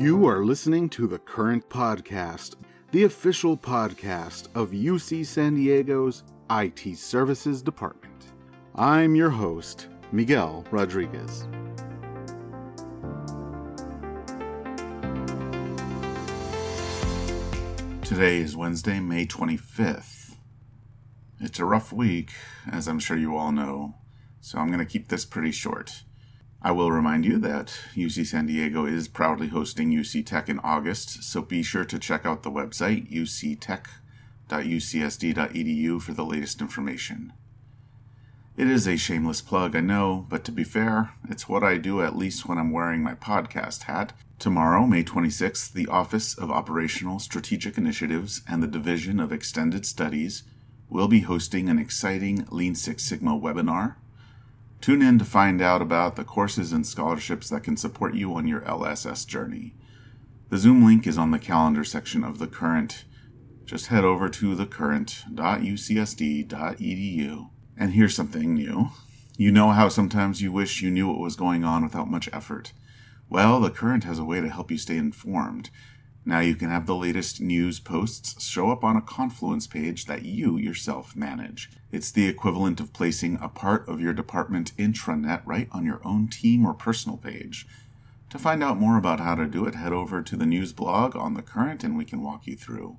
You are listening to the Current Podcast, the official podcast of UC San Diego's IT Services Department. I'm your host, Miguel Rodriguez. Today is Wednesday, May 25th. It's a rough week, as I'm sure you all know, so I'm going to keep this pretty short. I will remind you that UC San Diego is proudly hosting UC Tech in August, so be sure to check out the website uctech.ucsd.edu for the latest information. It is a shameless plug, I know, but to be fair, it's what I do at least when I'm wearing my podcast hat. Tomorrow, May 26th, the Office of Operational Strategic Initiatives and the Division of Extended Studies will be hosting an exciting Lean Six Sigma webinar Tune in to find out about the courses and scholarships that can support you on your LSS journey. The Zoom link is on the calendar section of The Current. Just head over to thecurrent.ucsd.edu. And here's something new. You know how sometimes you wish you knew what was going on without much effort? Well, The Current has a way to help you stay informed. Now you can have the latest news posts show up on a Confluence page that you yourself manage. It's the equivalent of placing a part of your department intranet right on your own team or personal page. To find out more about how to do it, head over to the news blog on the current and we can walk you through.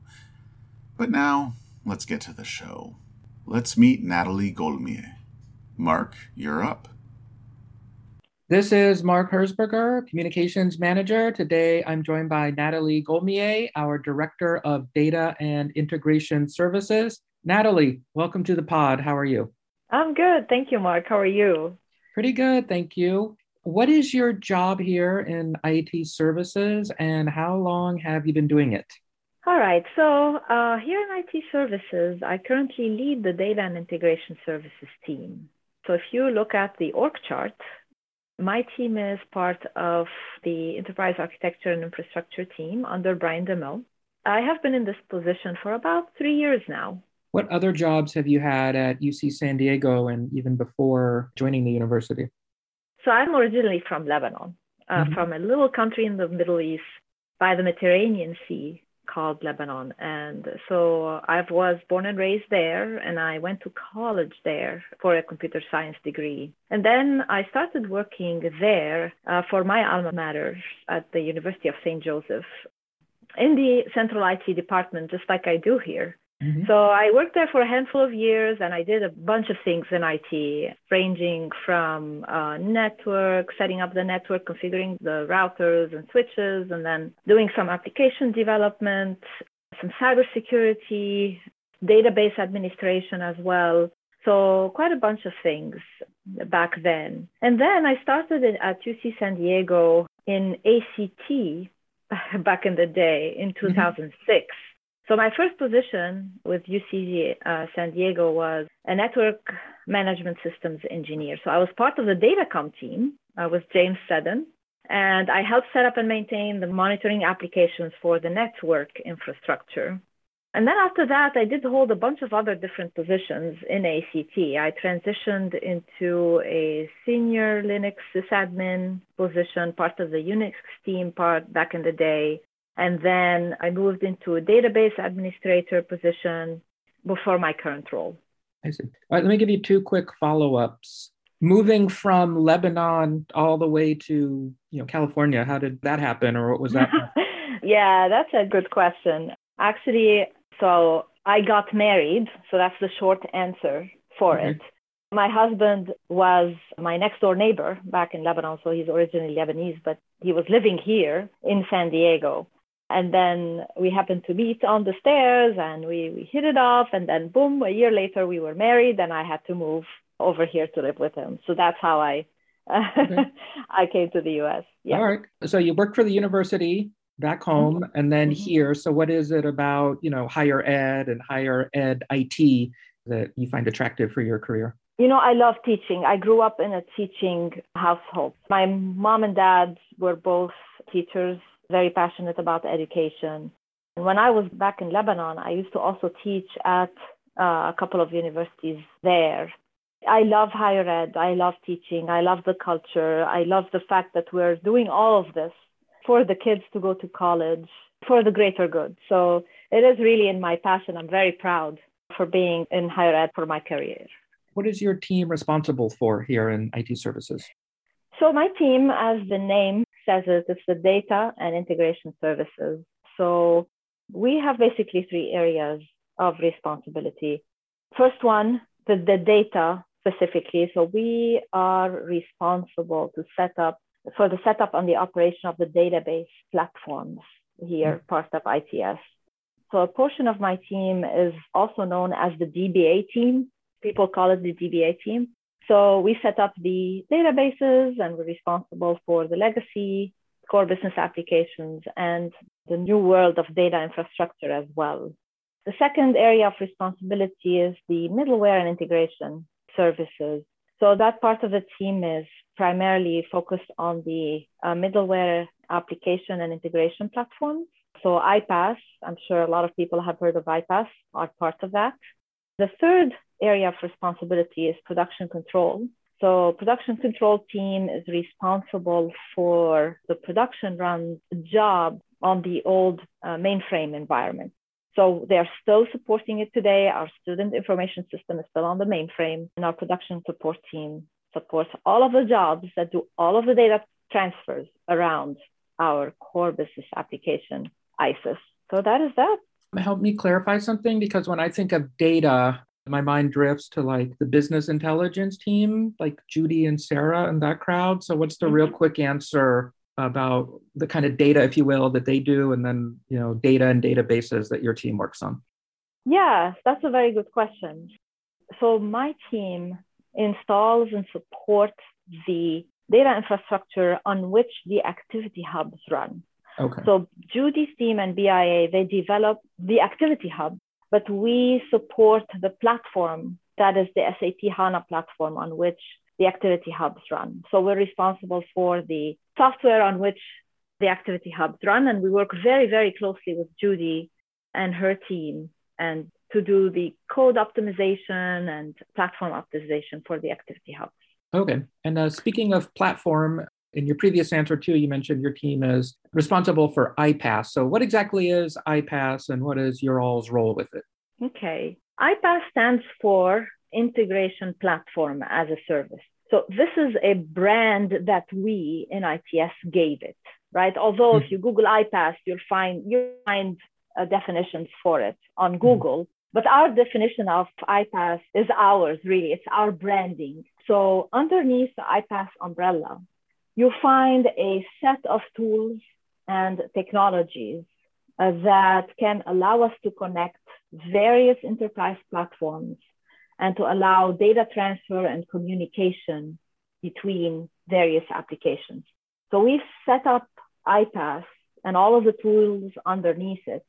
But now, let's get to the show. Let's meet Nathalie Gholmieh. Mark, you're up. This is Mark Herzberger, Communications Manager. Today I'm joined by Nathalie Gholmieh, our Director of Data and Integration Services. Nathalie, welcome to the pod. How are you? I'm good. Thank you, Mark. How are you? Pretty good. Thank you. What is your job here in IT services and how long have you been doing it? All right. So, uh, here in IT services, I currently lead the data and integration services team. So, if you look at the org chart, my team is part of the enterprise architecture and infrastructure team under Brian DeMille. I have been in this position for about three years now. What other jobs have you had at UC San Diego and even before joining the university? So I'm originally from Lebanon, uh, mm-hmm. from a little country in the Middle East by the Mediterranean Sea called Lebanon. And so I was born and raised there, and I went to college there for a computer science degree. And then I started working there uh, for my alma mater at the University of St. Joseph in the central IT department, just like I do here. Mm-hmm. So I worked there for a handful of years and I did a bunch of things in IT, ranging from uh, network, setting up the network, configuring the routers and switches, and then doing some application development, some cybersecurity, database administration as well. So quite a bunch of things back then. And then I started at UC San Diego in ACT back in the day in 2006. Mm-hmm. So my first position with UC uh, San Diego was a network management systems engineer. So I was part of the datacom team uh, with James Seddon, and I helped set up and maintain the monitoring applications for the network infrastructure. And then after that, I did hold a bunch of other different positions in ACT. I transitioned into a senior Linux sysadmin position, part of the Unix team part back in the day. And then I moved into a database administrator position before my current role. I see. All right, let me give you two quick follow-ups. Moving from Lebanon all the way to you know California, how did that happen, or what was that? yeah, that's a good question. Actually, so I got married, so that's the short answer for okay. it. My husband was my next door neighbor back in Lebanon, so he's originally Lebanese, but he was living here in San Diego. And then we happened to meet on the stairs and we, we hit it off. And then, boom, a year later, we were married and I had to move over here to live with him. So that's how I. Okay. I came to the US. Yeah. All right. So you worked for the university back home mm-hmm. and then mm-hmm. here. So what is it about, you know, higher ed and higher ed IT that you find attractive for your career? You know, I love teaching. I grew up in a teaching household. My mom and dad were both teachers very passionate about education. And when I was back in Lebanon, I used to also teach at uh, a couple of universities there. I love higher ed. I love teaching. I love the culture. I love the fact that we're doing all of this for the kids to go to college for the greater good. So it is really in my passion. I'm very proud for being in higher ed for my career. What is your team responsible for here in IT services? So, my team, as the name says it, is the data and integration services. So, we have basically three areas of responsibility. First one, the, the data specifically. So, we are responsible to set up for the setup and the operation of the database platforms here, mm-hmm. part of ITS. So a portion of my team is also known as the DBA team. People call it the DBA team. So we set up the databases and we're responsible for the legacy, core business applications, and the new world of data infrastructure as well. The second area of responsibility is the middleware and integration services. So that part of the team is primarily focused on the uh, middleware application and integration platforms. So iPaaS, I'm sure a lot of people have heard of iPaaS, are part of that. The third area of responsibility is production control. So production control team is responsible for the production run job on the old uh, mainframe environment. So they're still supporting it today. Our student information system is still on the mainframe, and our production support team supports all of the jobs that do all of the data transfers around our core business application, ISIS. So that is that. Help me clarify something because when I think of data, my mind drifts to like the business intelligence team, like Judy and Sarah and that crowd. So what's the real mm-hmm. quick answer about the kind of data, if you will, that they do, and then you know data and databases that your team works on? Yeah, that's a very good question. So my team installs and supports the data infrastructure on which the activity hubs run. Okay. So Judy's team and BIA, they develop the activity hub, but we support the platform that is the SAP HANA platform on which the activity hubs run. So we're responsible for the software on which the activity hubs run, and we work very, very closely with Judy and her team and to do the code optimization and platform optimization for the activity hubs. Okay. And uh, speaking of platform, in your previous answer too, you mentioned your team is responsible for iPaaS. So what exactly is iPaaS and what is your all's role with it? Okay. iPaaS stands for Integration Platform as a Service. So this is a brand that we in ITS gave it, right? Although mm-hmm. if you Google iPaaS, you'll find you find uh, definitions for it on mm-hmm. Google. Mm-hmm. But our definition of iPaaS is ours, really. It's our branding. So underneath the iPaaS umbrella, you find a set of tools and technologies uh, that can allow us to connect various enterprise platforms and to allow data transfer and communication between various applications. So we've set up iPaaS and all of the tools underneath it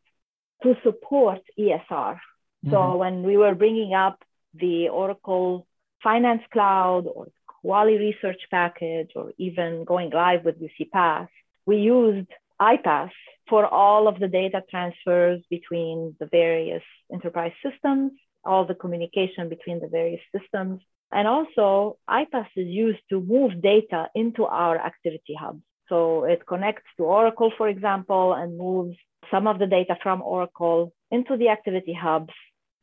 to support ESR. Mm-hmm. So when we were bringing up the Oracle Finance Cloud or Kuali Research Package or even going live with UCPath, we used iPaaS for all of the data transfers between the various enterprise systems, all the communication between the various systems. And also, iPaaS is used to move data into our activity hubs. So it connects to Oracle, for example, and moves some of the data from Oracle into the activity hubs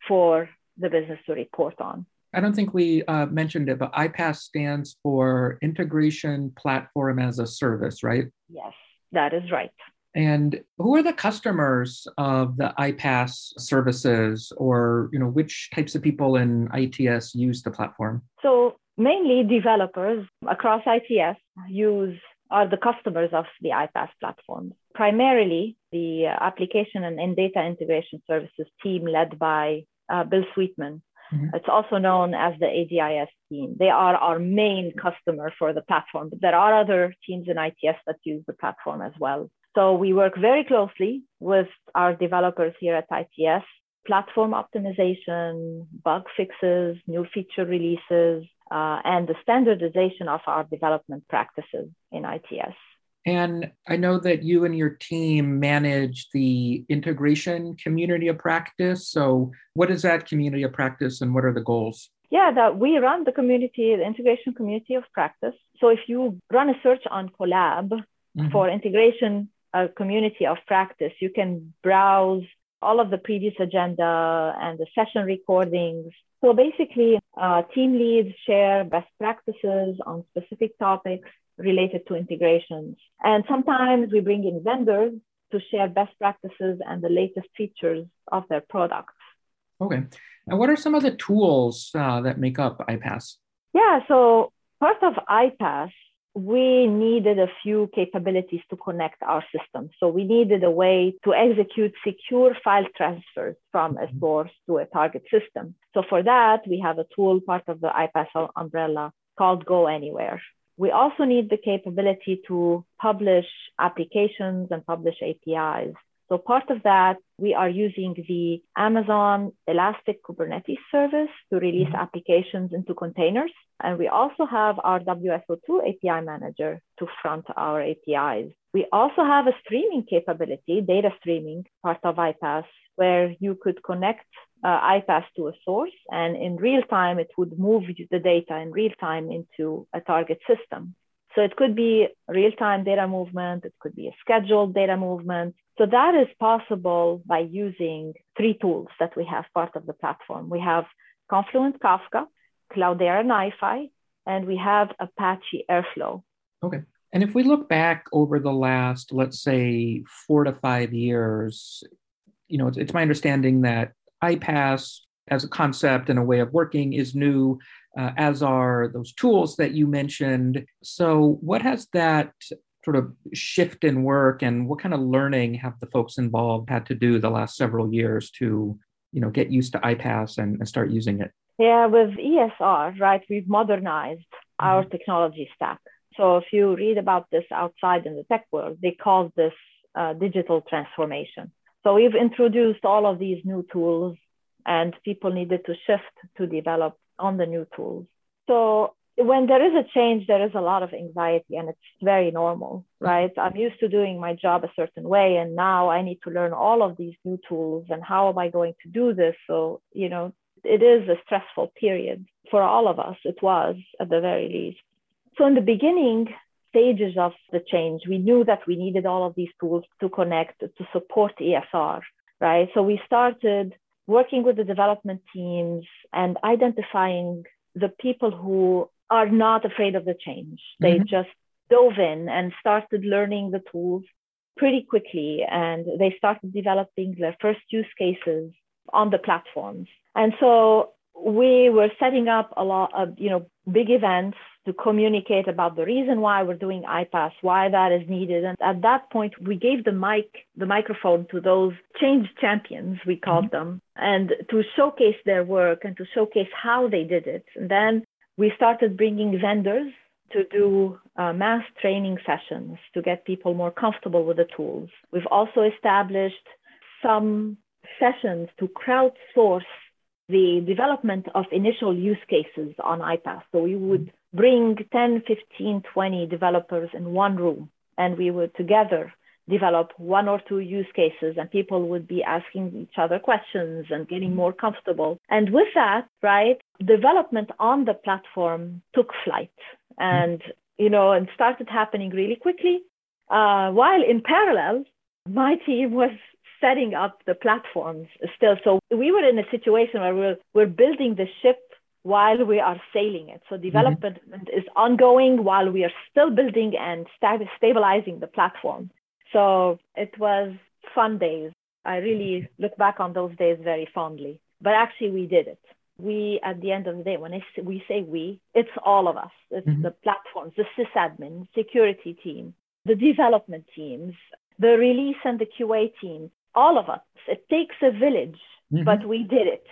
for the business to report on. I don't think we uh, mentioned it, but iPaaS stands for Integration Platform as a Service, right? Yes, that is right. And who are the customers of the iPaaS services, or you know, which types of people in ITS use the platform? So mainly developers across ITS use are the customers of the iPaaS platform. Primarily, the application and in data integration services team led by uh, Bill Sweetman. Mm-hmm. It's also known as the ADIS team. They are our main customer for the platform, but there are other teams in ITS that use the platform as well. So we work very closely with our developers here at ITS, platform optimization, bug fixes, new feature releases, uh, and the standardization of our development practices in ITS. And I know that you and your team manage the integration community of practice. So, what is that community of practice and what are the goals? Yeah, that we run the community, the integration community of practice. So, if you run a search on Colab, Mm-hmm. For integration a community of practice, you can browse all of the previous agenda and the session recordings. So basically, uh, team leads share best practices on specific topics related to integrations. And sometimes we bring in vendors to share best practices and the latest features of their products. Okay. And what are some of the tools uh, that make up iPaaS? Yeah, so part of iPaaS, we needed a few capabilities to connect our systems. So we needed a way to execute secure file transfers from a mm-hmm. source to a target system. So for that, we have a tool part of the iPaaS umbrella called GoAnywhere. We also need the capability to publish applications and publish APIs. So part of that, we are using the Amazon Elastic Kubernetes service to release mm-hmm. applications into containers. And we also have our WSO2 API manager to front our APIs. We also have a streaming capability, data streaming, part of iPaaS, where you could connect uh, iPaaS to a source, and in real time, it would move the data in real time into a target system. So it could be real time data movement, it could be a scheduled data movement. So that is possible by using three tools that we have part of the platform. We have Confluent Kafka, Cloudera NiFi, and we have Apache Airflow. Okay. And if we look back over the last, let's say, four to five years, you know, it's, it's my understanding that iPaaS as a concept and a way of working is new, uh, as are those tools that you mentioned. So, what has that sort of shift in work and what kind of learning have the folks involved had to do the last several years to, you know, get used to iPaaS and, and start using it? Yeah, with ESR, right, we've modernized mm-hmm. our technology stack. So if you read about this outside in the tech world, they call this uh, digital transformation. So we've introduced all of these new tools and people needed to shift to develop on the new tools. So when there is a change, there is a lot of anxiety and it's very normal, mm-hmm. right? I'm used to doing my job a certain way and now I need to learn all of these new tools and how am I going to do this? So, you know, it is a stressful period for all of us. It was at the very least. So in the beginning, stages of the change, we knew that we needed all of these tools to connect, to support ESR, right? So we started working with the development teams and identifying the people who are not afraid of the change. They mm-hmm. just dove in and started learning the tools pretty quickly and they started developing their first use cases on the platforms. And so we were setting up a lot of, you know, big events to communicate about the reason why we're doing iPaaS, why that is needed. And at that point, we gave the mic, the microphone to those change champions, we called mm-hmm. them, and to showcase their work and to showcase how they did it. And then we started bringing vendors to do uh, mass training sessions to get people more comfortable with the tools. We've also established some sessions to crowdsource the development of initial use cases on iPaaS. So we would bring 10, 15, 20 developers in one room and we would together develop one or two use cases and people would be asking each other questions and getting more comfortable. And with that, right, development on the platform took flight and, you know, and started happening really quickly. Uh, while in parallel, my team was setting up the platforms still. So we were in a situation where we're, we're building the ship while we are sailing it. So mm-hmm. development mm-hmm. is ongoing while we are still building and stabilizing the platform. So it was fun days. I really look back on those days very fondly. But actually, we did it. We, at the end of the day, when say, we say we, it's all of us. It's mm-hmm. the platforms, the sysadmin, security team, the development teams, the release and the QA team, all of us. It takes a village, mm-hmm. but we did it.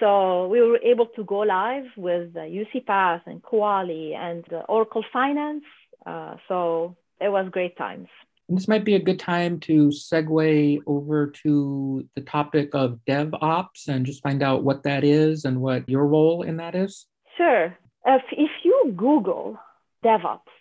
So we were able to go live with UCPath and Kuali and Oracle Finance. Uh, so it was great times. And this might be a good time to segue over to the topic of DevOps and just find out what that is and what your role in that is. Sure. If, if you Google DevOps,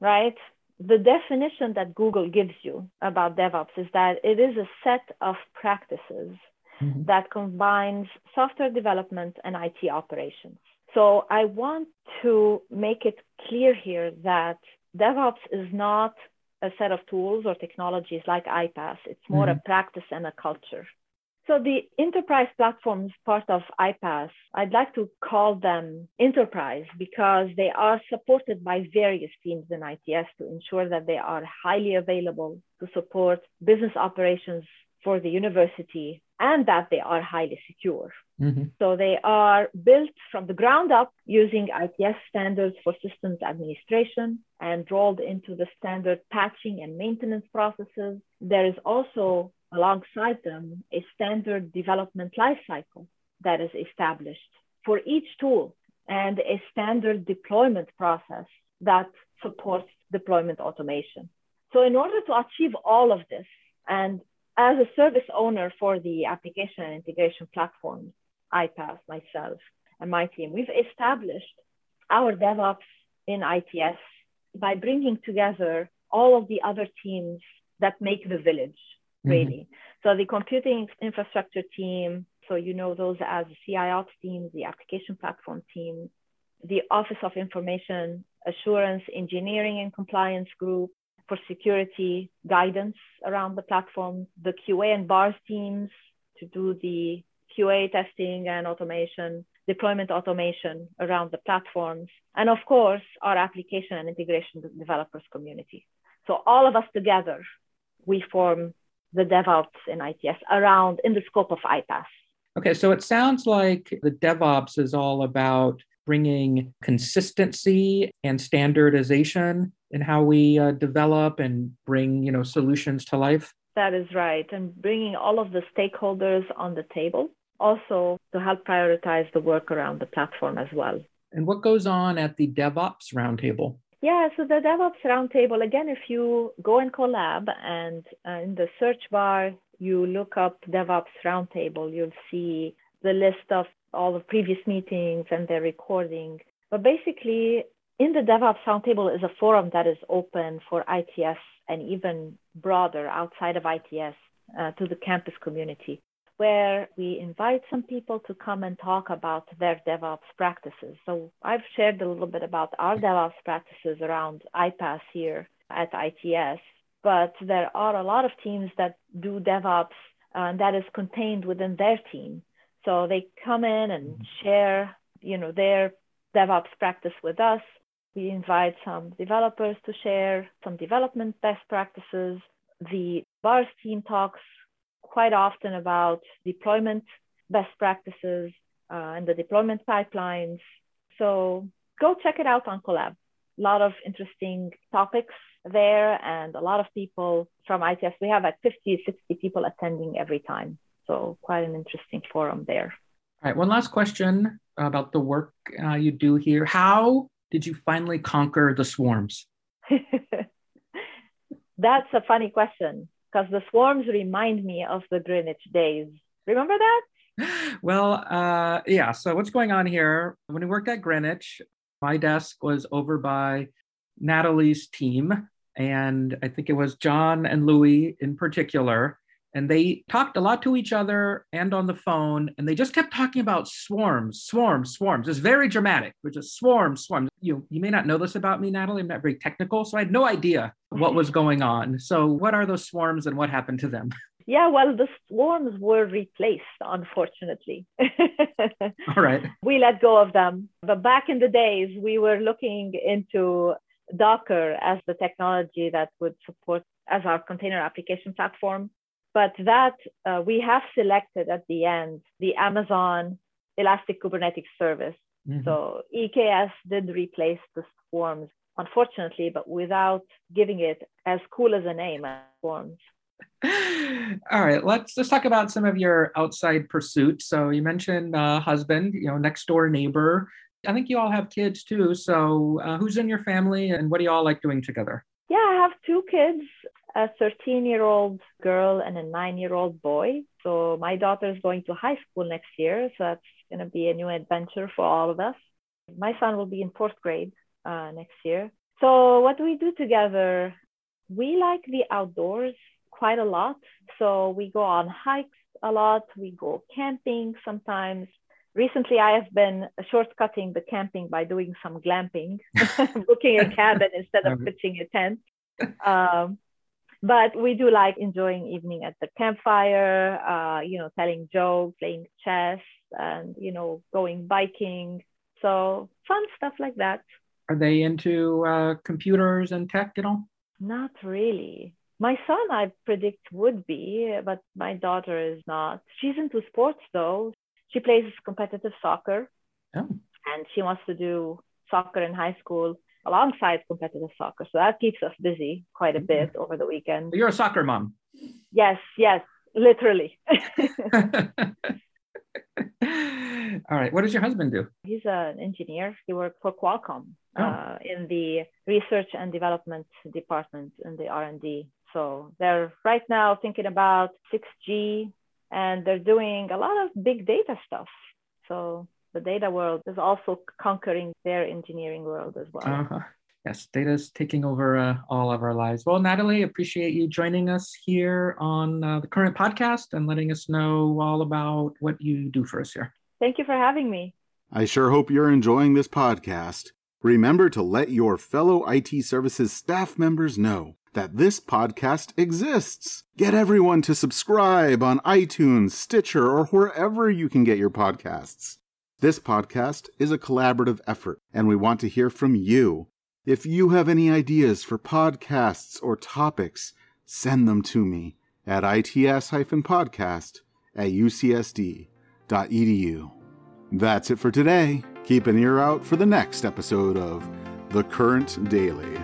right, the definition that Google gives you about DevOps is that it is a set of practices mm-hmm. that combines software development and IT operations. So I want to make it clear here that DevOps is not a set of tools or technologies like iPaaS. It's more mm-hmm. a practice and a culture. So the enterprise platforms part of iPaaS, I'd like to call them enterprise because they are supported by various teams in ITS to ensure that they are highly available to support business operations for the university and that they are highly secure. Mm-hmm. So they are built from the ground up using ITS standards for systems administration and rolled into the standard patching and maintenance processes. There is also alongside them a standard development lifecycle that is established for each tool and a standard deployment process that supports deployment automation. So in order to achieve all of this, and as a service owner for the application and integration platform, iPaaS, myself, and my team, we've established our DevOps in ITS by bringing together all of the other teams that make the village, mm-hmm. really. Mm-hmm. So the computing infrastructure team, so you know those as the CIOps team, the application platform team, the Office of Information Assurance, Engineering and Compliance Group, for security guidance around the platform, the QA and BARS teams to do the QA testing and automation, deployment automation around the platforms, and of course, our application and integration developers community. So all of us together, we form the DevOps in ITS around in the scope of iPaaS. Okay, so it sounds like the DevOps is all about bringing consistency and standardization in how we uh, develop and bring you know solutions to life that is right and bringing all of the stakeholders on the table also to help prioritize the work around the platform as well. And what goes on at the devops roundtable? Yeah, so the DevOps Roundtable, again, if you go in Colab and uh, in the search bar, you look up DevOps Roundtable, you'll see the list of all the previous meetings and their recording. But basically, in the DevOps Roundtable is a forum that is open for ITS and even broader outside of ITS uh, to the campus community, where we invite some people to come and talk about their DevOps practices. So I've shared a little bit about our DevOps practices around iPaaS here at ITS, but there are a lot of teams that do DevOps uh, that is contained within their team. So they come in and mm-hmm. share, you know, their DevOps practice with us. We invite some developers to share some development best practices. The BARS team talks quite often about deployment best practices uh, and the deployment pipelines. So go check it out on Colab. A lot of interesting topics there and a lot of people from ITS. We have like 50, 60 people attending every time. So quite an interesting forum there. All right, one last question about the work uh, you do here. How did you finally conquer the swarms? That's a funny question because the swarms remind me of the Greenwich days. Remember that? Well, uh, yeah. So what's going on here? When we worked at Greenwich, my desk was over by Nathalie's team, and I think it was John and Louis in particular and they talked a lot to each other and on the phone and they just kept talking about swarms swarms swarms. It's very dramatic. Which is swarms swarms. You you may not know this about me Nathalie. I'm not very technical so i had no idea what mm-hmm. was going on. So what are those swarms and what happened to them? Yeah well the swarms were replaced unfortunately. All right. We let go of them. But back in the days we were looking into docker as the technology that would support as our container application platform but that uh, we have selected at the end the Amazon Elastic Kubernetes Service. Mm-hmm. So EKS did replace the Swarms, unfortunately, but without giving it as cool as a name as Swarms. All right, let's let's talk about some of your outside pursuits. So you mentioned uh, husband, you know, next door neighbor. I think you all have kids too. So uh, who's in your family, and what do you all like doing together? Yeah, I have two kids a 13 year old girl and a nine year old boy. So my daughter is going to high school next year. So that's going to be a new adventure for all of us. My son will be in fourth grade uh, next year. So what do we do together? We like the outdoors quite a lot. So we go on hikes a lot. We go camping sometimes. Recently, I have been shortcutting the camping by doing some glamping, booking a cabin instead of pitching a tent. um, but we do like enjoying evening at the campfire, uh, you know, telling jokes, playing chess, and you know, going biking. So fun stuff like that. Are they into uh, computers and tech at all? Not really. My son, I predict, would be, but my daughter is not. She's into sports though. She plays competitive soccer. Oh. And she wants to do soccer in high school alongside competitive soccer. So that keeps us busy quite a mm-hmm. bit over the weekend. You're a soccer mom. Yes, yes, literally. All right. What does your husband do? He's an engineer. He works for Qualcomm oh. uh, in the research and development department in the R&D. So they're right now thinking about 6G and they're doing a lot of big data stuff. So the data world is also conquering their engineering world as well. Uh-huh. Yes, data is taking over uh, all of our lives. Well, Nathalie, appreciate you joining us here on uh, the current podcast and letting us know all about what you do for us here. Thank you for having me. I sure hope you're enjoying this podcast. Remember to let your fellow IT services staff members know that this podcast exists. Get everyone to subscribe on iTunes, Stitcher, or wherever you can get your podcasts. This podcast is a collaborative effort, and we want to hear from you. If you have any ideas for podcasts or topics, send them to me at its-podcast at ucsd.edu. That's it for today. Keep an ear out for the next episode of The Current Daily.